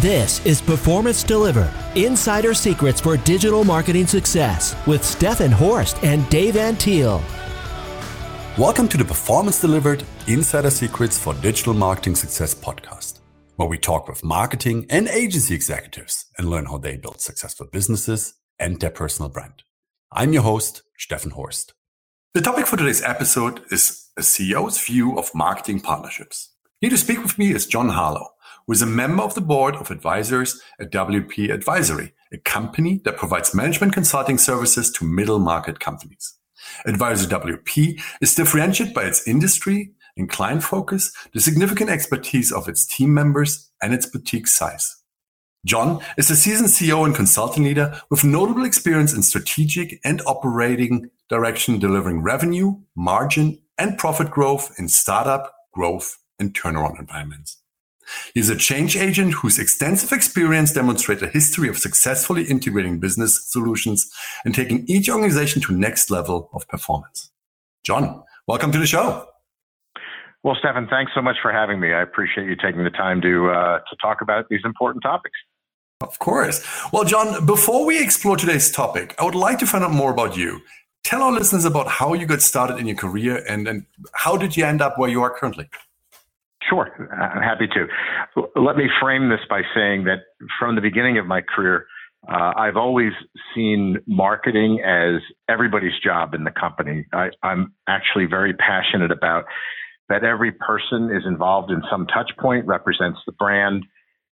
This is Performance Delivered Insider Secrets for Digital Marketing Success with Stefan Horst and Dave Antil. Welcome to the Performance Delivered Insider Secrets for Digital Marketing Success podcast, where we talk with marketing and agency executives and learn how they build successful businesses and their personal brand. I'm your host, Stefan Horst. The topic for today's episode is a CEO's view of marketing partnerships. Here to speak with me is John Harlow, is a member of the board of advisors at WP Advisory, a company that provides management consulting services to middle market companies. Advisor WP is differentiated by its industry and client focus, the significant expertise of its team members, and its boutique size. John is a seasoned CEO and consulting leader with notable experience in strategic and operating direction, delivering revenue, margin, and profit growth in startup, growth, and turnaround environments. He's a change agent whose extensive experience demonstrates a history of successfully integrating business solutions and taking each organization to next level of performance. John, welcome to the show. Well, Stefan, thanks so much for having me. I appreciate you taking the time to uh, to talk about these important topics. Of course. Well, John, before we explore today's topic, I would like to find out more about you. Tell our listeners about how you got started in your career and, and how did you end up where you are currently? Sure, I'm happy to. Let me frame this by saying that from the beginning of my career, uh, I've always seen marketing as everybody's job in the company. I, I'm actually very passionate about that every person is involved in some touch point, represents the brand.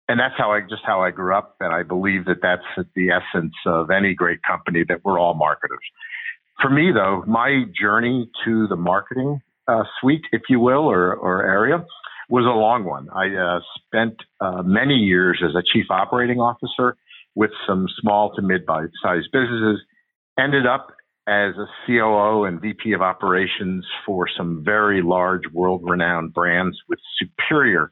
And that's how I just how I grew up. And I believe that that's the essence of any great company that we're all marketers. For me, though, my journey to the marketing uh, suite, if you will, or, or area was a long one. I uh, spent uh, many years as a chief operating officer with some small to mid-sized businesses, ended up as a COO and VP of operations for some very large world renowned brands with superior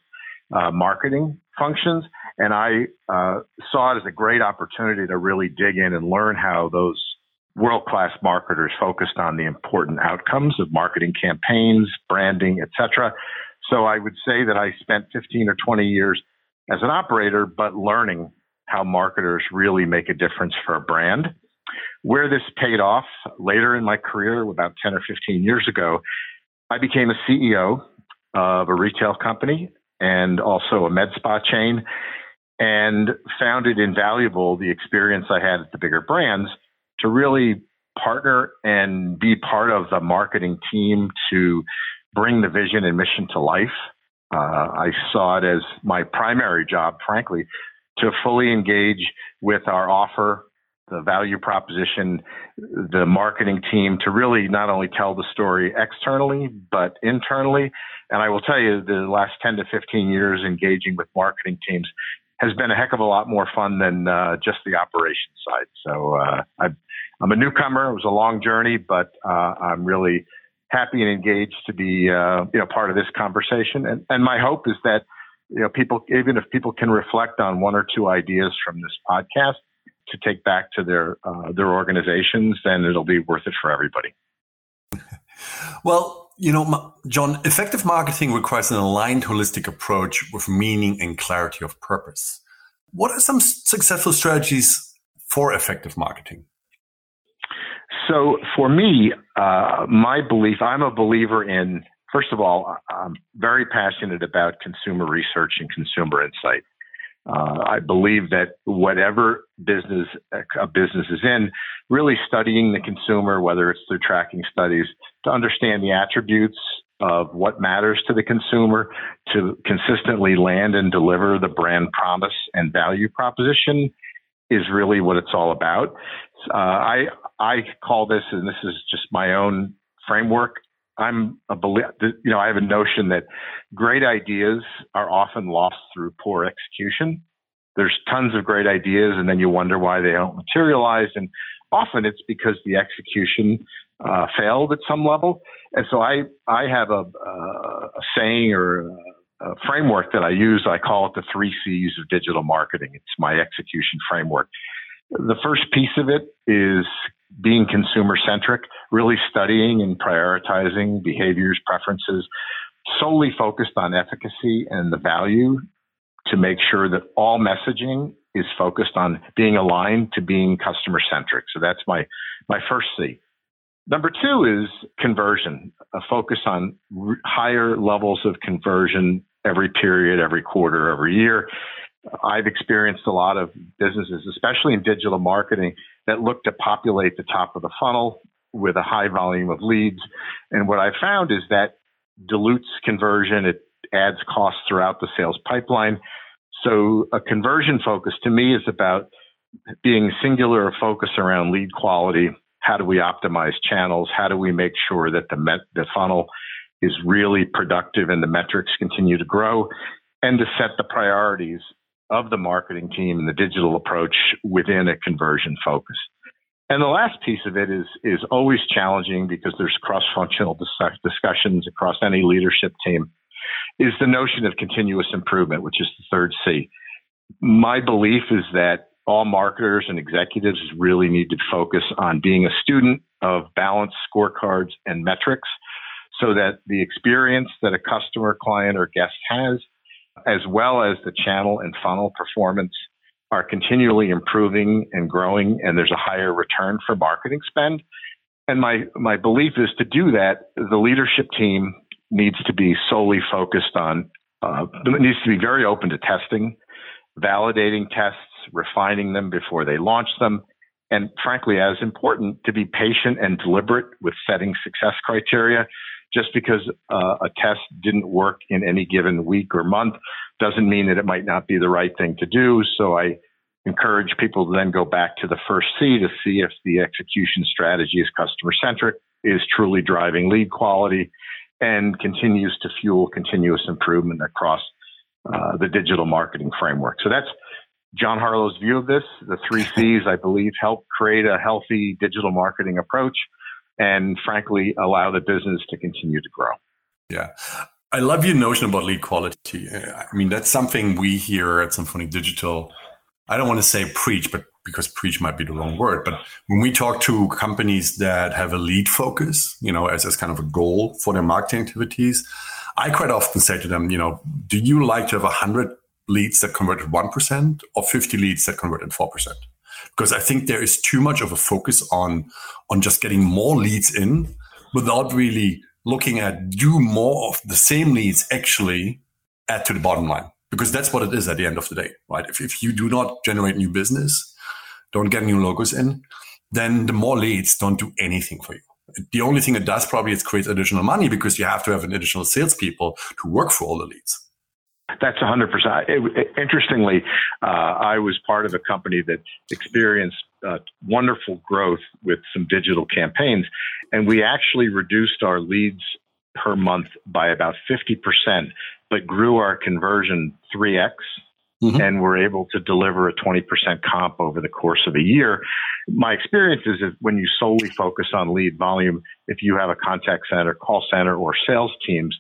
uh, marketing functions. And I uh, saw it as a great opportunity to really dig in and learn how those world class marketers focused on the important outcomes of marketing campaigns, branding, etc. So I would say that I spent 15 or 20 years as an operator, but learning how marketers really make a difference for a brand. Where this paid off later in my career, about 10 or 15 years ago, I became a CEO of a retail company and also a med spa chain and found it invaluable the experience I had at the bigger brands to really partner and be part of the marketing team to bring the vision and mission to life. Uh, I saw it as my primary job, frankly, to fully engage with our offer the value proposition, the marketing team to really not only tell the story externally, but internally. And I will tell you, the last 10 to 15 years engaging with marketing teams has been a heck of a lot more fun than uh, just the operations side. So uh, I, am a newcomer. It was a long journey, but uh, I'm really happy and engaged to be uh, you know part of this conversation. And, and my hope is that you know people, even if people can reflect on one or two ideas from this podcast to take back to their uh, their organizations, then it'll be worth it for everybody. well, you know, John, effective marketing requires an aligned, holistic approach with meaning and clarity of purpose. What are some successful strategies for effective marketing? So, for me, uh, my belief, I'm a believer in, first of all, I'm very passionate about consumer research and consumer insight. Uh, I believe that whatever business a business is in, really studying the consumer, whether it's through tracking studies, to understand the attributes of what matters to the consumer, to consistently land and deliver the brand promise and value proposition is really what it's all about. Uh, I I call this, and this is just my own framework. I'm a you know I have a notion that great ideas are often lost through poor execution. There's tons of great ideas, and then you wonder why they don't materialize, and often it's because the execution uh, failed at some level. And so I I have a, a saying or a framework that I use. I call it the three C's of digital marketing. It's my execution framework. The first piece of it is being consumer centric, really studying and prioritizing behaviors, preferences, solely focused on efficacy and the value to make sure that all messaging is focused on being aligned to being customer centric. So that's my, my first C. Number two is conversion, a focus on r- higher levels of conversion every period, every quarter, every year. I've experienced a lot of businesses, especially in digital marketing, that look to populate the top of the funnel with a high volume of leads. And what I found is that dilutes conversion. It adds costs throughout the sales pipeline. So a conversion focus to me is about being singular focus around lead quality. How do we optimize channels? How do we make sure that the met, the funnel is really productive and the metrics continue to grow and to set the priorities of the marketing team and the digital approach within a conversion focus. And the last piece of it is is always challenging because there's cross-functional dis- discussions across any leadership team. Is the notion of continuous improvement, which is the third C. My belief is that all marketers and executives really need to focus on being a student of balanced scorecards and metrics so that the experience that a customer, client, or guest has, as well as the channel and funnel performance are continually improving and growing and there's a higher return for marketing spend. And my, my belief is to do that, the leadership team needs to be solely focused on, uh, needs to be very open to testing, validating tests, refining them before they launch them. And frankly, as important to be patient and deliberate with setting success criteria. Just because uh, a test didn't work in any given week or month doesn't mean that it might not be the right thing to do. So I encourage people to then go back to the first C to see if the execution strategy is customer centric, is truly driving lead quality, and continues to fuel continuous improvement across uh, the digital marketing framework. So that's John Harlow's view of this. The three C's, I believe, help create a healthy digital marketing approach and frankly allow the business to continue to grow. Yeah. I love your notion about lead quality. I mean, that's something we here at Symphonic Digital, I don't want to say preach, but because preach might be the wrong word, but when we talk to companies that have a lead focus, you know, as, as kind of a goal for their marketing activities, I quite often say to them, you know, do you like to have 100 leads that converted 1% or 50 leads that converted 4%? Because I think there is too much of a focus on on just getting more leads in without really looking at do more of the same leads actually add to the bottom line because that's what it is at the end of the day, right? If if you do not generate new business, don't get new logos in, then the more leads don't do anything for you. The only thing it does probably is create additional money because you have to have an additional salespeople to work for all the leads. That's 100%. It, interestingly, uh, I was part of a company that experienced uh, wonderful growth with some digital campaigns, and we actually reduced our leads per month by about 50%, but grew our conversion 3x. Mm-hmm. And were able to deliver a 20% comp over the course of a year. My experience is that when you solely focus on lead volume, if you have a contact center, call center, or sales teams,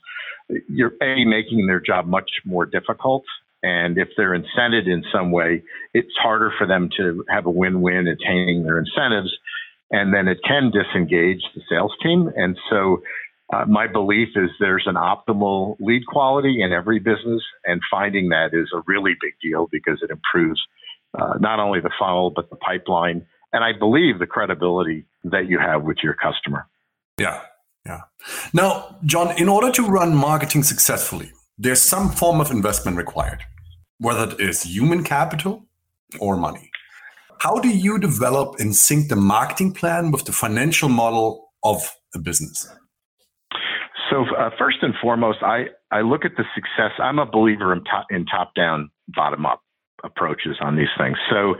you're a making their job much more difficult and if they're incented in some way it's harder for them to have a win-win attaining their incentives and then it can disengage the sales team. And so uh, my belief is there's an optimal lead quality in every business and finding that is a really big deal because it improves uh, not only the funnel but the pipeline and i believe the credibility that you have with your customer. Yeah yeah. Now, John, in order to run marketing successfully, there's some form of investment required, whether it is human capital or money. How do you develop and sync the marketing plan with the financial model of a business? So, uh, first and foremost, I, I look at the success. I'm a believer in top, in top down, bottom up approaches on these things. So,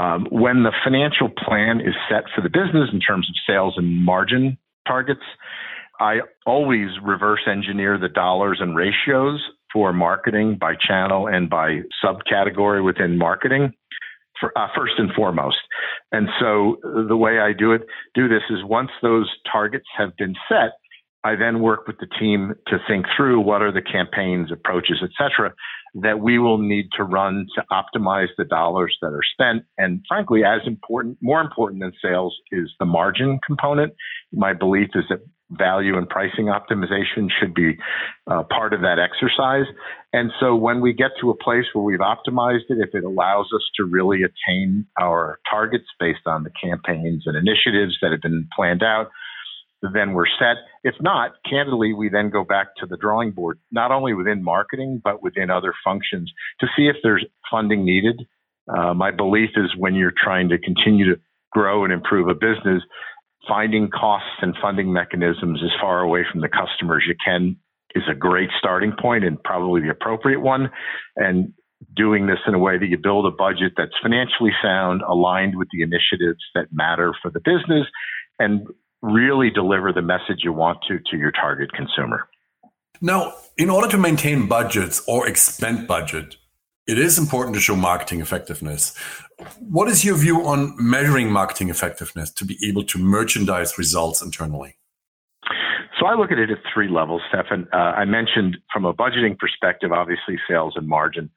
um, when the financial plan is set for the business in terms of sales and margin targets. I always reverse engineer the dollars and ratios for marketing by channel and by subcategory within marketing. Uh, first and foremost. And so the way I do it, do this is once those targets have been set, I then work with the team to think through what are the campaigns, approaches, etc., that we will need to run to optimize the dollars that are spent. And frankly, as important, more important than sales is the margin component. My belief is that value and pricing optimization should be uh, part of that exercise. And so when we get to a place where we've optimized it, if it allows us to really attain our targets based on the campaigns and initiatives that have been planned out, then we're set. If not, candidly, we then go back to the drawing board, not only within marketing, but within other functions to see if there's funding needed. Uh, my belief is when you're trying to continue to grow and improve a business, finding costs and funding mechanisms as far away from the customers you can is a great starting point and probably the appropriate one. And doing this in a way that you build a budget that's financially sound, aligned with the initiatives that matter for the business, and really deliver the message you want to to your target consumer. Now, in order to maintain budgets or expand budget, it is important to show marketing effectiveness. What is your view on measuring marketing effectiveness to be able to merchandise results internally? So I look at it at three levels, Stefan. Uh, I mentioned from a budgeting perspective, obviously sales and margin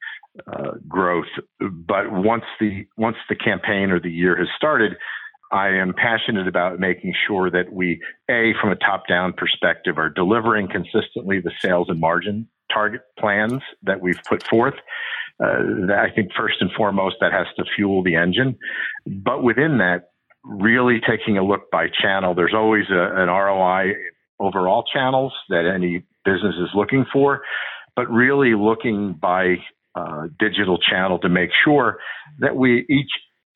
uh, growth. But once the once the campaign or the year has started, I am passionate about making sure that we, a from a top down perspective, are delivering consistently the sales and margin target plans that we've put forth. Uh, I think first and foremost that has to fuel the engine, but within that, really taking a look by channel. There's always a, an ROI overall channels that any business is looking for, but really looking by uh, digital channel to make sure that we each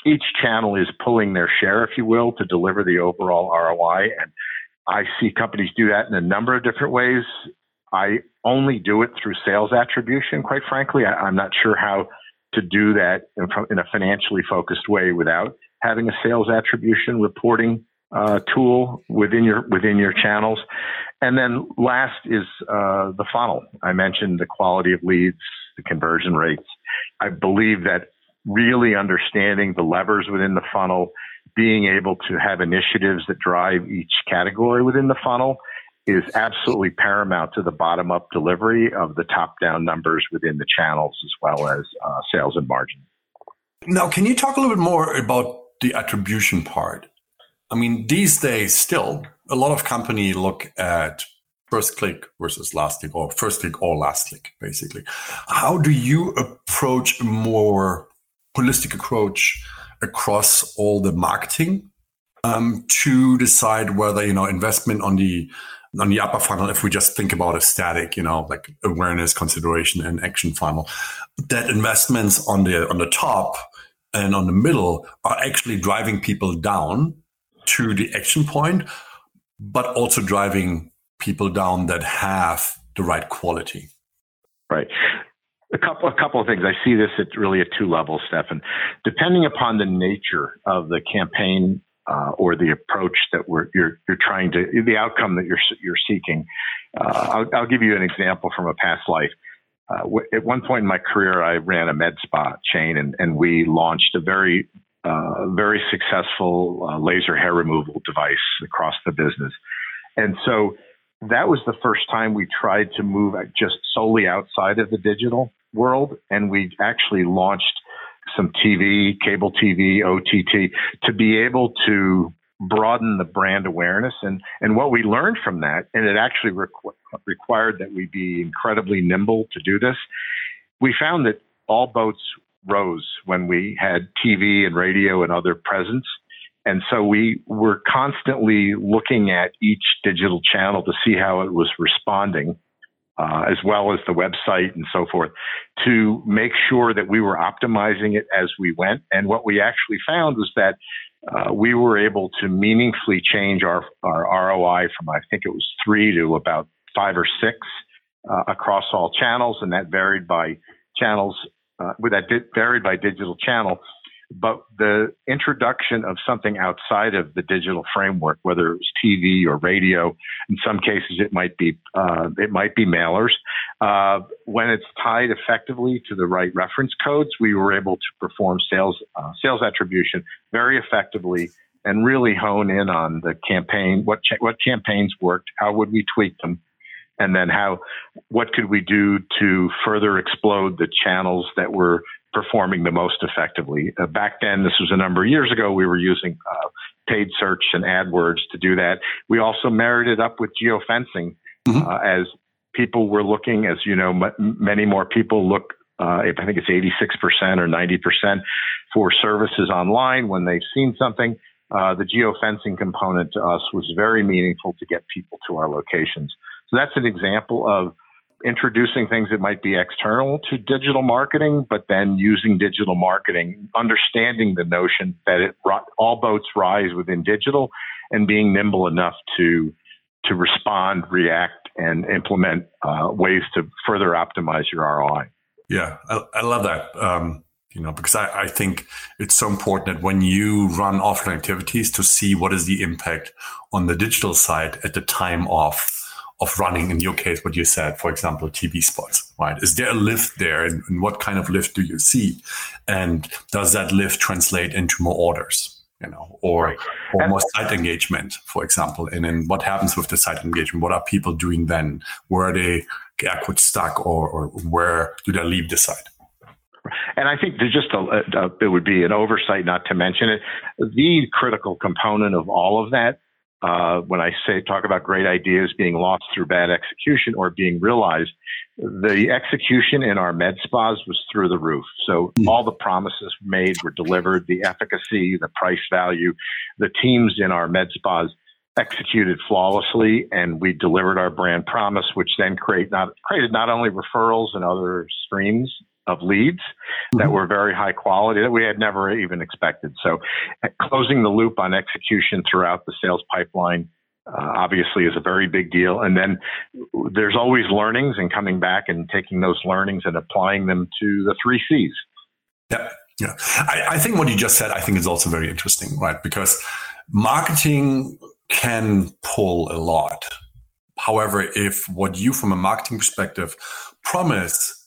each channel is pulling their share, if you will, to deliver the overall ROI. And I see companies do that in a number of different ways. I only do it through sales attribution, quite frankly. I, am not sure how to do that in, in, a financially focused way without having a sales attribution reporting uh, tool within your within your channels. And then last is uh, the funnel. I mentioned the quality of leads, the conversion rates. I believe that really understanding the levers within the funnel, being able to have initiatives that drive each category within the funnel is absolutely paramount to the bottom up delivery of the top down numbers within the channels as well as uh, sales and margin. Now, can you talk a little bit more about the attribution part? I mean, these days, still, a lot of company look at first click versus last click, or first click or last click, basically. How do you approach more holistic approach across all the marketing um, to decide whether you know investment on the on the upper funnel if we just think about a static you know like awareness consideration and action funnel that investments on the on the top and on the middle are actually driving people down to the action point but also driving people down that have the right quality. Right a couple, a couple of things. I see this at really at two levels, Stefan. Depending upon the nature of the campaign uh, or the approach that we're you're, you're trying to, the outcome that you're you're seeking. Uh, I'll, I'll, give you an example from a past life. Uh, w- at one point in my career, I ran a med spa chain, and, and we launched a very uh, very successful uh, laser hair removal device across the business. And so that was the first time we tried to move just solely outside of the digital world, and we actually launched some TV, cable TV, OTT to be able to broaden the brand awareness. And, and what we learned from that, and it actually requ- required that we be incredibly nimble to do this, we found that all boats rose when we had TV and radio and other presence. And so we were constantly looking at each digital channel to see how it was responding uh, as well as the website and so forth, to make sure that we were optimizing it as we went. And what we actually found was that uh, we were able to meaningfully change our, our ROI from, I think it was three to about five or six uh, across all channels. And that varied by channels, uh, that varied by digital channel. But the introduction of something outside of the digital framework, whether it was TV or radio, in some cases it might be uh, it might be mailers. Uh, when it's tied effectively to the right reference codes, we were able to perform sales uh, sales attribution very effectively and really hone in on the campaign. What cha- what campaigns worked? How would we tweak them? and then how what could we do to further explode the channels that were performing the most effectively. Uh, back then, this was a number of years ago, we were using uh, paid search and AdWords to do that. We also married it up with geofencing mm-hmm. uh, as people were looking, as you know, m- many more people look. Uh, I think it's 86% or 90% for services online when they've seen something. Uh, the geofencing component to us was very meaningful to get people to our locations. So that's an example of introducing things that might be external to digital marketing, but then using digital marketing, understanding the notion that it all boats rise within digital, and being nimble enough to to respond, react, and implement uh, ways to further optimize your ROI. Yeah, I, I love that. Um, you know, because I, I think it's so important that when you run offline activities to see what is the impact on the digital side at the time of of running in your case what you said for example tv spots right? Is there a lift there and, and, what kind of lift do you see? And does that lift translate into more orders you know or, or more site engagement for example? And then what happens with the site engagement? What are people doing then? Where are they air quote stuck or, or where do they leave the site? And I think there's just a, a, it would be an oversight not to mention it. The critical component of all of that uh, when I say talk about great ideas being lost through bad execution or being realized, the execution in our med spas was through the roof. So mm-hmm. all the promises made were delivered, the efficacy, the price value, the teams in our med spas executed flawlessly and we delivered our brand promise, which then create not, created not only referrals and other streams of leads that mm-hmm. were very high quality that we had never even expected. So, closing the loop on execution throughout the sales pipeline uh, obviously is a very big deal. And then there's always learnings and coming back and taking those learnings and applying them to the three C's. Yeah. Yeah. I, I think what you just said, I think is also very interesting, right? Because marketing can pull a lot. However, if what you from a marketing perspective promise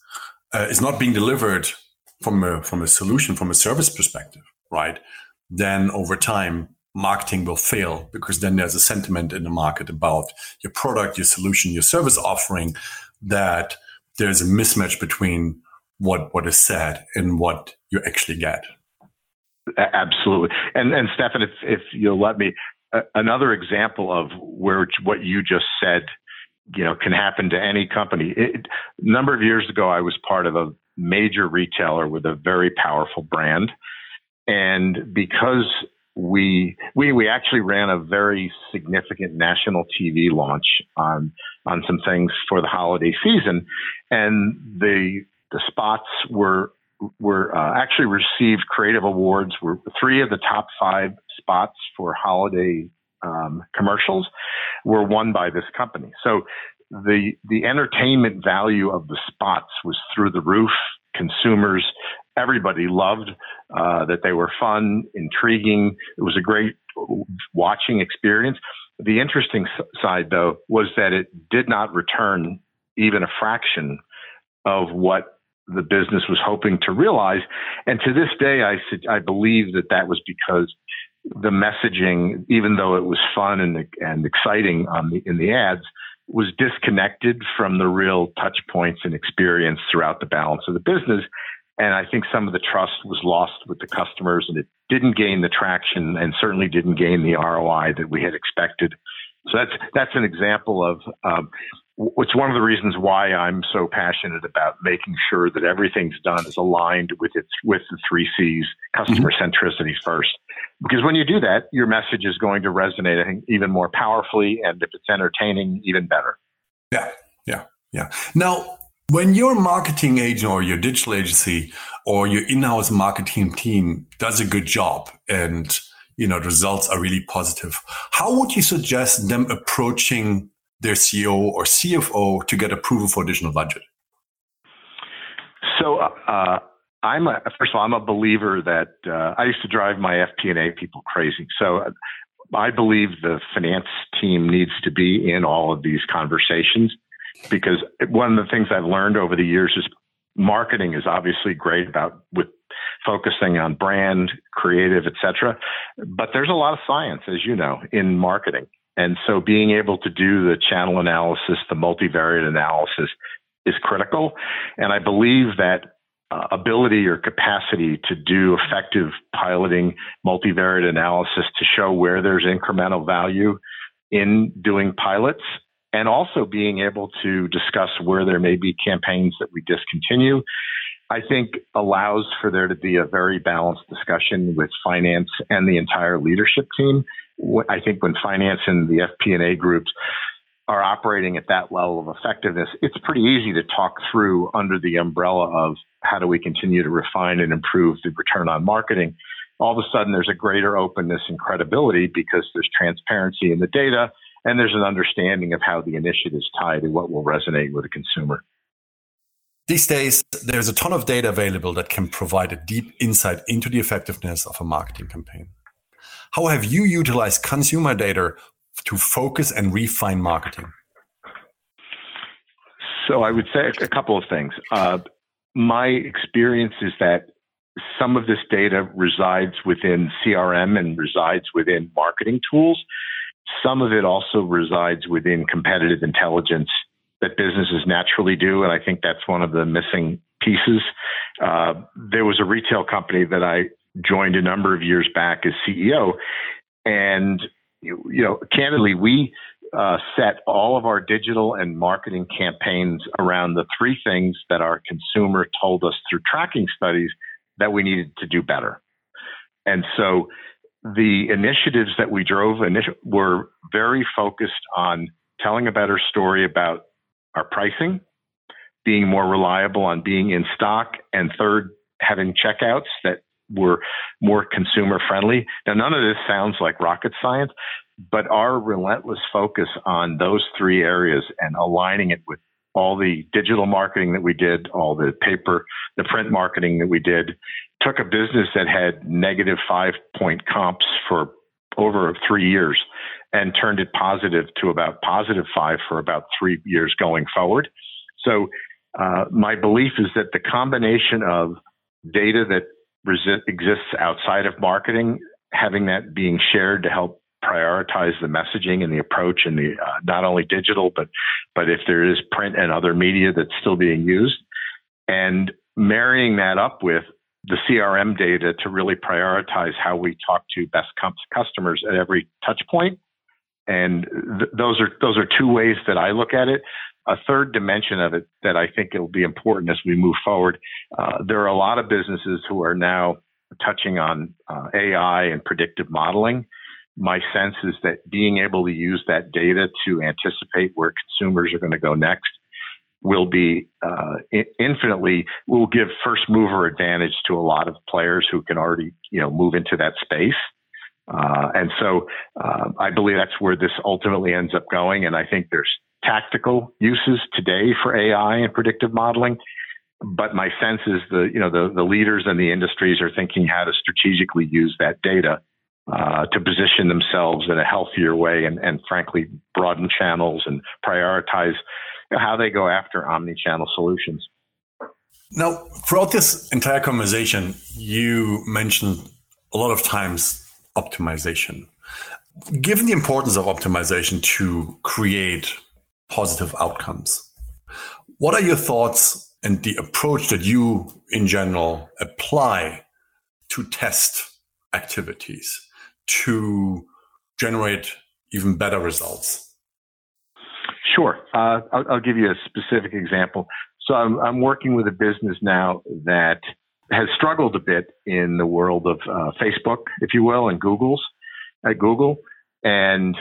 uh, is not being delivered from a from a solution from a service perspective, right? Then over time, marketing will fail because then there's a sentiment in the market about your product, your solution, your service offering that there's a mismatch between what what is said and what you actually get. Absolutely, and and Stefan, if if you'll let me, uh, another example of where what you just said you know, can happen to any company. It, a number of years ago, I was part of a major retailer with a very powerful brand. And because we, we, we actually ran a very significant national TV launch on, on some things for the holiday season. And the, the spots were, were uh, actually received creative awards were three of the top five spots for holiday um, commercials were won by this company. So the the entertainment value of the spots was through the roof. Consumers, everybody loved uh, that they were fun, intriguing. It was a great watching experience. The interesting side, though, was that it did not return even a fraction of what the business was hoping to realize. And to this day, I I believe that that was because the messaging, even though it was fun and, and exciting on the, in the ads, was disconnected from the real touch points and experience throughout the balance of the business. And I think some of the trust was lost with the customers and it didn't gain the traction and certainly didn't gain the ROI that we had expected. So that's, that's an example of, um, it's one of the reasons why I'm so passionate about making sure that everything's done is aligned with its with the three C's, customer mm-hmm. centricity first. Because when you do that, your message is going to resonate, I think, even more powerfully, and if it's entertaining, even better. Yeah, yeah, yeah. Now, when your marketing agent or your digital agency or your in-house marketing team does a good job and you know the results are really positive, how would you suggest them approaching their CEO or CFO to get approval for additional budget? So, uh, I'm a, first of all, I'm a believer that uh, I used to drive my FP&A people crazy. So, uh, I believe the finance team needs to be in all of these conversations because one of the things I've learned over the years is marketing is obviously great about with focusing on brand, creative, etc. But there's a lot of science, as you know, in marketing. And so being able to do the channel analysis, the multivariate analysis is critical. And I believe that uh, ability or capacity to do effective piloting, multivariate analysis to show where there's incremental value in doing pilots and also being able to discuss where there may be campaigns that we discontinue. I think allows for there to be a very balanced discussion with finance and the entire leadership team. I think when finance and the FP&A groups are operating at that level of effectiveness, it's pretty easy to talk through under the umbrella of how do we continue to refine and improve the return on marketing. All of a sudden, there's a greater openness and credibility because there's transparency in the data and there's an understanding of how the initiative is tied to what will resonate with the consumer. These days, there's a ton of data available that can provide a deep insight into the effectiveness of a marketing campaign. How have you utilized consumer data to focus and refine marketing? So I would say a couple of things. Uh, my experience is that some of this data resides within CRM and resides within marketing tools. Some of it also resides within competitive intelligence that businesses naturally do. And I think that's one of the missing pieces. Uh, there was a retail company that I joined a number of years back as CEO. And, you, know, candidly, we uh, set all of our digital and marketing campaigns around the three things that our consumer told us through tracking studies that we needed to do better. And so the initiatives that we drove were very focused on telling a better story about our pricing, being more reliable on being in stock, and third, having checkouts that were more consumer friendly. Now, none of this sounds like rocket science, but our relentless focus on those three areas and aligning it with all the digital marketing that we did, all the paper, the print marketing that we did, took a business that had negative five point comps for over three years and turned it positive to about positive five for about three years going forward. So, uh, my belief is that the combination of data that exists outside of marketing, having that being shared to help prioritize the messaging and the approach and the uh, not only digital but but if there is print and other media that's still being used. And marrying that up with the CRM data to really prioritize how we talk to best customers at every touch point. And th- those are those are two ways that I look at it a third dimension of it that I think it'll be important as we move forward. Uh, there are a lot of businesses who are now touching on uh, AI and predictive modeling my sense is that being able to use that data to anticipate where consumers are going to go next will be uh, infinitely will give first mover advantage to a lot of players who can already you know move into that space. Uh, and so uh, I believe that's where this ultimately ends up going. And I think there's tactical uses today for AI and predictive modeling. But my sense is the you know the, the leaders and the industries are thinking how to strategically use that data uh, to position themselves in a healthier way and, and frankly broaden channels and prioritize how they go after omni-channel solutions. Now, throughout this entire conversation, you mentioned a lot of times optimization. Given the importance of optimization to create positive outcomes, what are your thoughts and the approach that you, in general, apply to test activities? to generate even better results? Sure. Uh, I'll, I'll, give you a specific example. So I'm, I'm, working with a business now that has struggled a bit in the world of uh, Facebook, if you will, and Google's at Google, and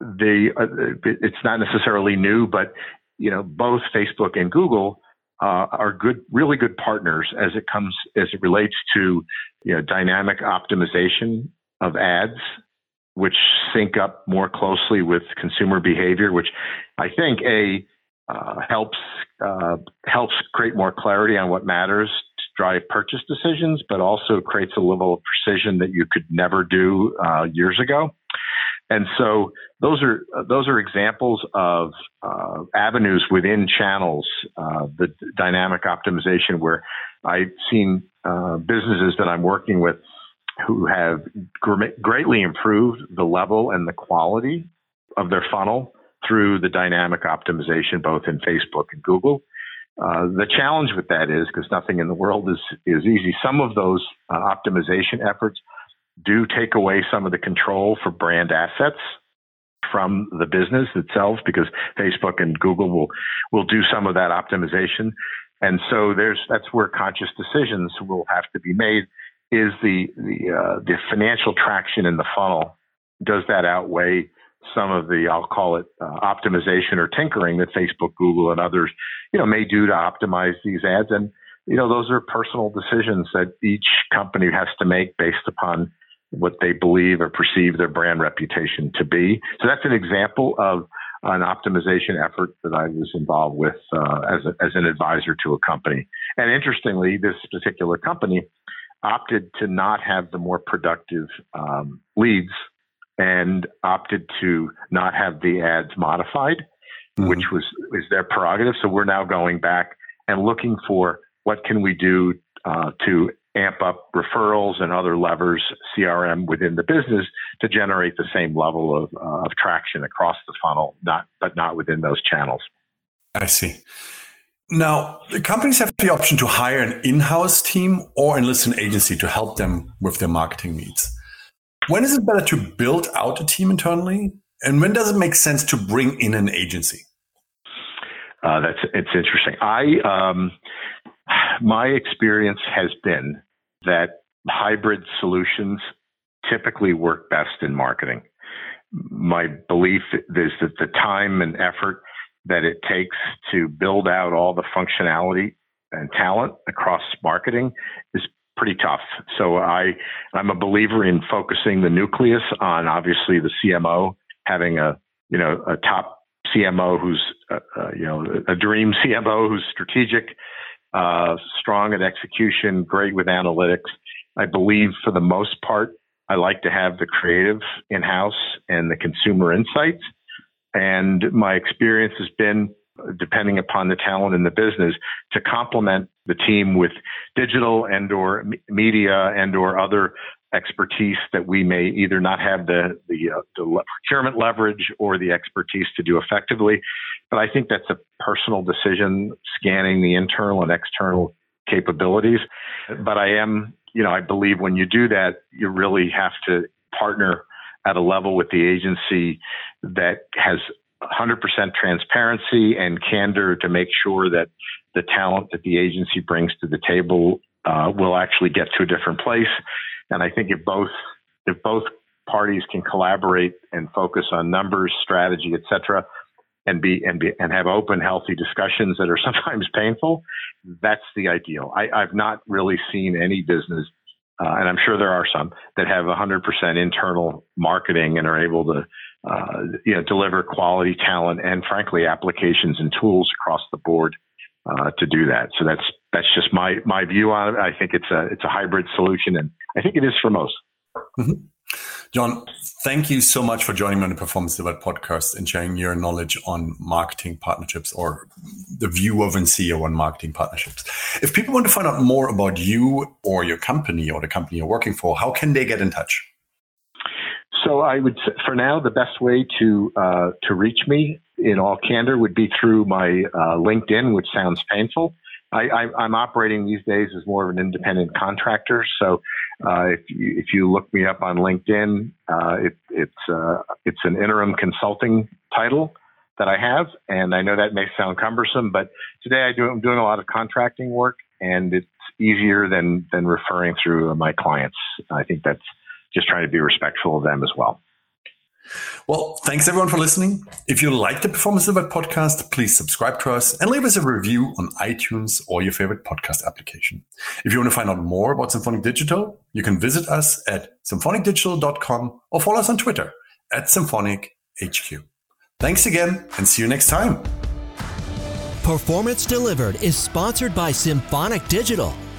they uh, it's not necessarily new, but you know both Facebook and Google uh, are good, really good partners as it comes as it relates to you know dynamic optimization of ads, which sync up more closely with consumer behavior, which I think a uh, helps uh, helps create more clarity on what matters to drive purchase decisions, but also creates a level of precision that you could never do uh, years ago. And so those are those are examples of uh, avenues within channels, uh, the dynamic optimization, where I've seen uh, businesses that I'm working with who have greatly improved the level and the quality of their funnel through the dynamic optimization, both in Facebook and Google. Uh, the challenge with that is because nothing in the world is is easy. Some of those uh, optimization efforts do take away some of the control for brand assets from the business itself because Facebook and Google will will do some of that optimization. And so there's that's where conscious decisions will have to be made. Is the the uh, the financial traction in the funnel does that outweigh some of the I'll call it uh, optimization or tinkering that Facebook, Google, and others you know may do to optimize these ads? And you know those are personal decisions that each company has to make based upon what they believe or perceive their brand reputation to be. So that's an example of an optimization effort that I was involved with uh, as, a, as an advisor to a company. And interestingly, this particular company opted to not have the more productive um, leads and opted to not have the ads modified, mm-hmm. which was is their prerogative. So we're now going back and looking for what can we do uh, to amp up referrals and other levers, CRM within the business to generate the same level of, uh, of traction across the funnel, not but not within those channels. I see. Now, the companies have the option to hire an in-house team or enlist an agency to help them with their marketing needs. When is it better to build out a team internally, and when does it make sense to bring in an agency? Uh, that's it's interesting. I um, my experience has been that hybrid solutions typically work best in marketing. My belief is that the time and effort that it takes to build out all the functionality and talent across marketing is pretty tough. So I, I'm a believer in focusing the nucleus on obviously the CMO, having a, you know, a top CMO who's, uh, uh, you know, a dream CMO who's strategic, uh, strong at execution, great with analytics. I believe for the most part, I like to have the creative in house and the consumer insights. And my experience has been, depending upon the talent in the business, to complement the team with digital and or media and or other expertise that we may either not have the the, uh, the procurement leverage or the expertise to do effectively. But I think that's a personal decision, scanning the internal and external capabilities. But I am, you know, I believe when you do that, you really have to partner at a level with the agency that has 100% transparency and candor to make sure that the talent that the agency brings to the table uh, will actually get to a different place. And I think if both if both parties can collaborate and focus on numbers, strategy, et cetera, and be and be and have open, healthy discussions that are sometimes painful, that's the ideal. I, have not really seen any business, uh, and I'm sure there are some that have 100% internal marketing and are able to, uh, you know, deliver quality talent and frankly applications and tools across the board uh, to do that. So that's that's just my my view on it. I think it's a it's a hybrid solution, and I think it is for most. Mm-hmm. John, thank you so much for joining me on the Performance Delivered podcast and sharing your knowledge on marketing partnerships or the view of NCO on marketing partnerships. If people want to find out more about you or your company or the company you're working for, how can they get in touch? So I would, for now, the best way to uh, to reach me in all candor would be through my uh, LinkedIn, which sounds painful. I, am operating these days as more of an independent contractor. So uh, if you if you look me up on LinkedIn, uh, it, it's uh, it's an interim consulting title that I have, and I know that may sound cumbersome, but today I do I'm doing a lot of contracting work, and it's easier than than referring through my clients. I think that's just trying to be respectful of them as well. Well, thanks everyone for listening. If you like the Performance Delivered podcast, please subscribe to us and leave us a review on iTunes or your favorite podcast application. If you want to find out more about Symphonic Digital, you can visit us at symphonicdigital.com or follow us on Twitter at symphonichq. Thanks again and see you next time. Performance Delivered is sponsored by Symphonic Digital